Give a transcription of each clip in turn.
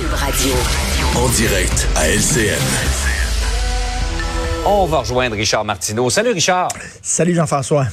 Cube Radio. En direct à LCN. On va rejoindre Richard Martineau. Salut Richard. Salut Jean-François.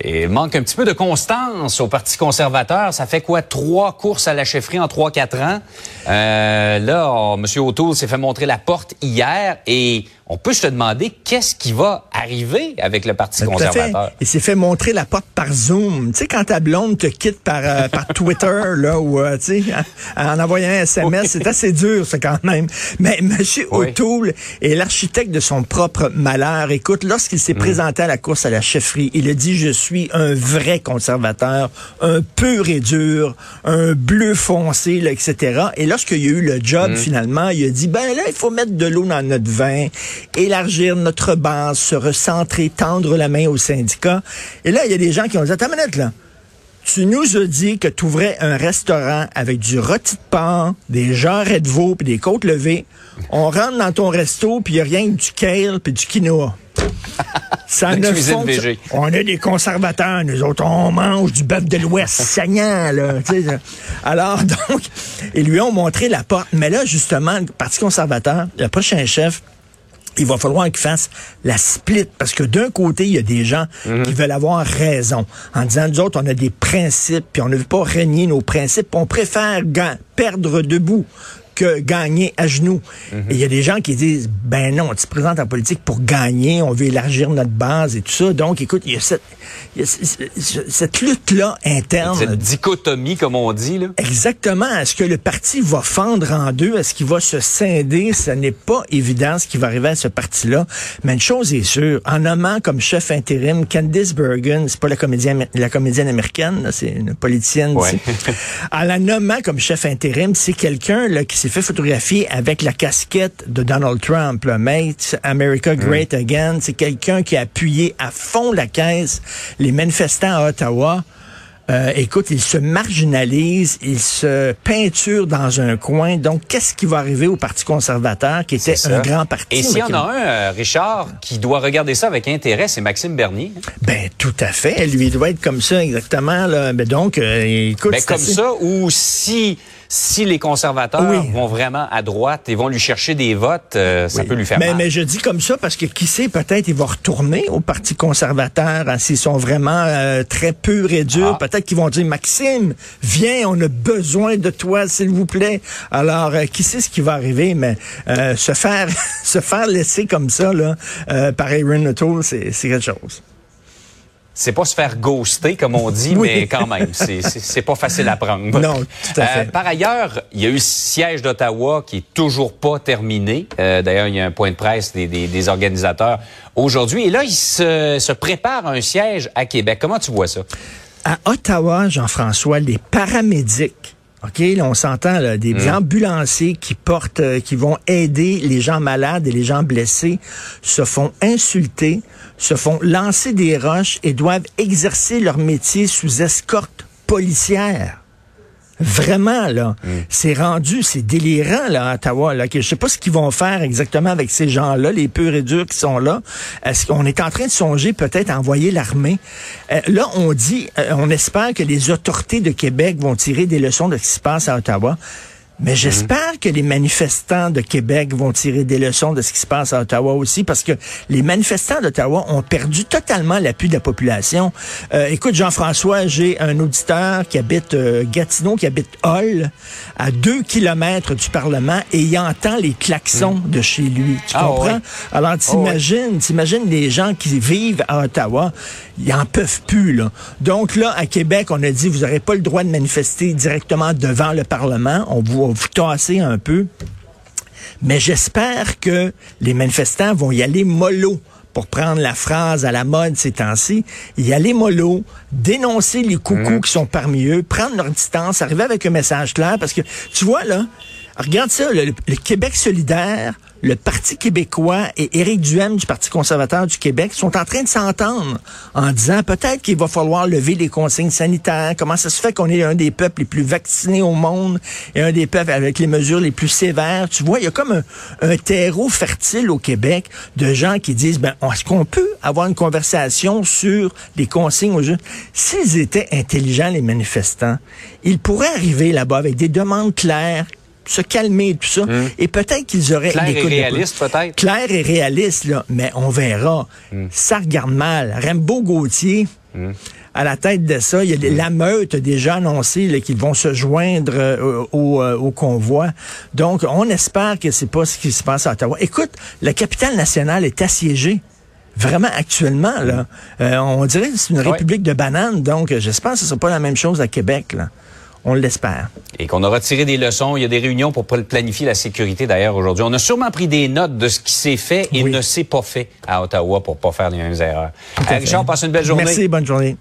Et il manque un petit peu de constance au Parti conservateur. Ça fait quoi? Trois courses à la chefferie en trois, quatre ans? Euh, là, oh, M. O'Toole s'est fait montrer la porte hier et on peut se demander qu'est-ce qui va arriver avec le Parti Tout conservateur. Il s'est fait montrer la porte par Zoom. Tu sais, quand ta blonde te quitte par, euh, par Twitter, là, ou, euh, tu sais, en, en envoyant un SMS, c'est assez dur, ça, quand même. Mais M. Oui. O'Toole est l'architecte de son propre malheur. Écoute, lorsqu'il Mm. s'est présenté à la course à la chefferie, il a dit, je suis un vrai conservateur, un pur et dur, un bleu foncé, là, etc. Et lorsqu'il y a eu le Mm. job, finalement, il a dit, ben là, il faut mettre de l'eau dans notre vin, élargir notre base, se recentrer, tendre la main aux syndicats. Et là, il y a des gens qui ont dit, attends minute, là. Tu nous as dit que tu ouvrais un restaurant avec du rôti de porc, des jarrets de veau puis des côtes levées. On rentre dans ton resto puis il n'y a rien que du kale puis du quinoa. Ça ne. On est des conservateurs, nous autres, on mange du bœuf de l'Ouest saignant, là. Alors, donc, ils lui ont montré la porte. Mais là, justement, le Parti conservateur, le prochain chef, il va falloir qu'il fasse la split parce que d'un côté, il y a des gens qui veulent avoir raison. En disant nous autres, on a des principes puis on ne veut pas régner nos principes, puis on préfère perdre debout que gagner à genoux. Et il y a des gens qui disent ben non, tu te présentes en politique pour gagner, on veut élargir notre base et tout ça. Donc écoute, il y a cette, il y a c- c- cette lutte-là interne. Cette dichotomie, comme on dit, là. Exactement. Est-ce que le parti va fendre en deux? Est-ce qu'il va se scinder? Ce n'est pas évident ce qui va arriver à ce parti-là. Mais une chose est sûre, en nommant comme chef intérim Candice Bergen, c'est pas la comédienne, la comédienne américaine, c'est une politicienne. Ouais. en la nommant comme chef intérim, c'est quelqu'un qui s'est fait photographier avec la casquette de Donald Trump, là, Make America Great Again. C'est quelqu'un qui a appuyé à fond la caisse les manifestants à Ottawa. Euh, écoute, il se marginalise, il se peinture dans un coin. Donc, qu'est-ce qui va arriver au Parti conservateur, qui était un grand parti? Et s'il y en a un, euh, Richard, qui doit regarder ça avec intérêt, c'est Maxime Bernier. Ben, tout à fait. Lui, il doit être comme ça, exactement. Là. Ben, donc, euh, écoute, Ben, comme assez- ça, ou si, si les conservateurs Oui. vont vraiment à droite et vont lui chercher des votes, euh, ça peut lui faire mais, mal. mais je dis comme ça parce que qui sait, peut-être il va retourner au Parti conservateur hein, s'ils sont vraiment euh, très purs et durs. Ah. Peut-être qu'ils vont dire, Maxime, viens, on a besoin de toi, s'il vous plaît. Alors, euh, qui sait ce qui va arriver, mais euh, se faire se faire laisser comme ça là, euh, par Aaron O'Toole, c'est c'est quelque chose. C'est pas se faire ghoster, comme on dit, Oui. mais quand même, c'est- pas facile à prendre. Euh, Non, tout à fait. par ailleurs, il y a eu le siège d'Ottawa qui est toujours pas terminé. Euh, D'ailleurs, il y a un point de presse des, des- des organisateurs aujourd'hui. Et là, il se, se prépare un siège à Québec. Comment tu vois ça? À Ottawa, Jean-François, les paramédics, OK, là, on s'entend, là, des Mm. ambulanciers qui portent, euh, qui vont aider les gens malades et les gens blessés, se font insulter, se font lancer des roches et doivent exercer leur métier sous escorte policière. Vraiment, là. Mm. C'est rendu, c'est délirant, là, à Ottawa, là. que Je sais pas ce qu'ils vont faire exactement avec ces gens-là, les purs et durs qui sont là. Est-ce qu'on est en train de songer peut-être à envoyer l'armée? Euh, là, on dit, euh, on espère que les autorités de Québec vont tirer des leçons de ce qui se passe à Ottawa. Mais j'espère que les manifestants de Québec vont tirer des leçons de ce qui se passe à Ottawa aussi, parce que les manifestants d'Ottawa ont perdu totalement l'appui de la population. Euh, écoute, Jean-François, j'ai un auditeur qui habite euh, Gatineau, qui habite Hull, à deux kilomètres du Parlement, et il entend les klaxons de chez lui. Tu Ah, comprends? ouais. Alors, t'imagines, t'imagines les gens qui vivent à Ottawa, ils en peuvent plus, là. Donc, là, à Québec, on a dit, vous n'aurez pas le droit de manifester directement devant le Parlement. On vous tasser un peu. Mais j'espère que les manifestants vont y aller mollo. Pour prendre la phrase à la mode ces temps-ci, y aller mollo, dénoncer les coucous qui sont parmi eux, prendre leur distance, arriver avec un message clair, parce que tu vois là, regarde ça, le, Québec solidaire, le Parti québécois et Éric Duhem du Parti conservateur du Québec sont en train de s'entendre en disant peut-être qu'il va falloir lever les consignes sanitaires. Comment ça se fait qu'on est un des peuples les plus vaccinés au monde et un des peuples avec les mesures les plus sévères? Tu vois, il y a comme un, un terreau fertile au Québec de gens qui disent, ben, est-ce qu'on peut avoir une conversation sur les consignes aux jeunes? S'ils étaient intelligents, les manifestants, ils pourraient arriver là-bas avec des demandes claires, se calmer, tout ça. Et peut-être qu'ils auraient... Clair et réaliste, peut-être. Clair et réaliste, là, mais on verra. Ça regarde mal. Rambo Gauthier, à la tête de ça, il y a des- la meute a déjà annoncé là, qu'ils vont se joindre euh, au, euh, au convoi. Donc, on espère que c'est pas ce qui se passe à Ottawa. Écoute, la capitale nationale est assiégée. Vraiment, actuellement, là, Euh, on dirait que c'est une Ouais. république de bananes, donc j'espère que ce ne sera pas la même chose à Québec. Là. On l'espère. Et qu'on aura tiré des leçons. Il y a des réunions pour pl- planifier la sécurité d'ailleurs aujourd'hui. On a sûrement pris des notes de ce qui s'est fait et Oui. ne s'est pas fait à Ottawa pour pas faire les mêmes erreurs. Euh, Richard, passe une belle journée. Merci, bonne journée.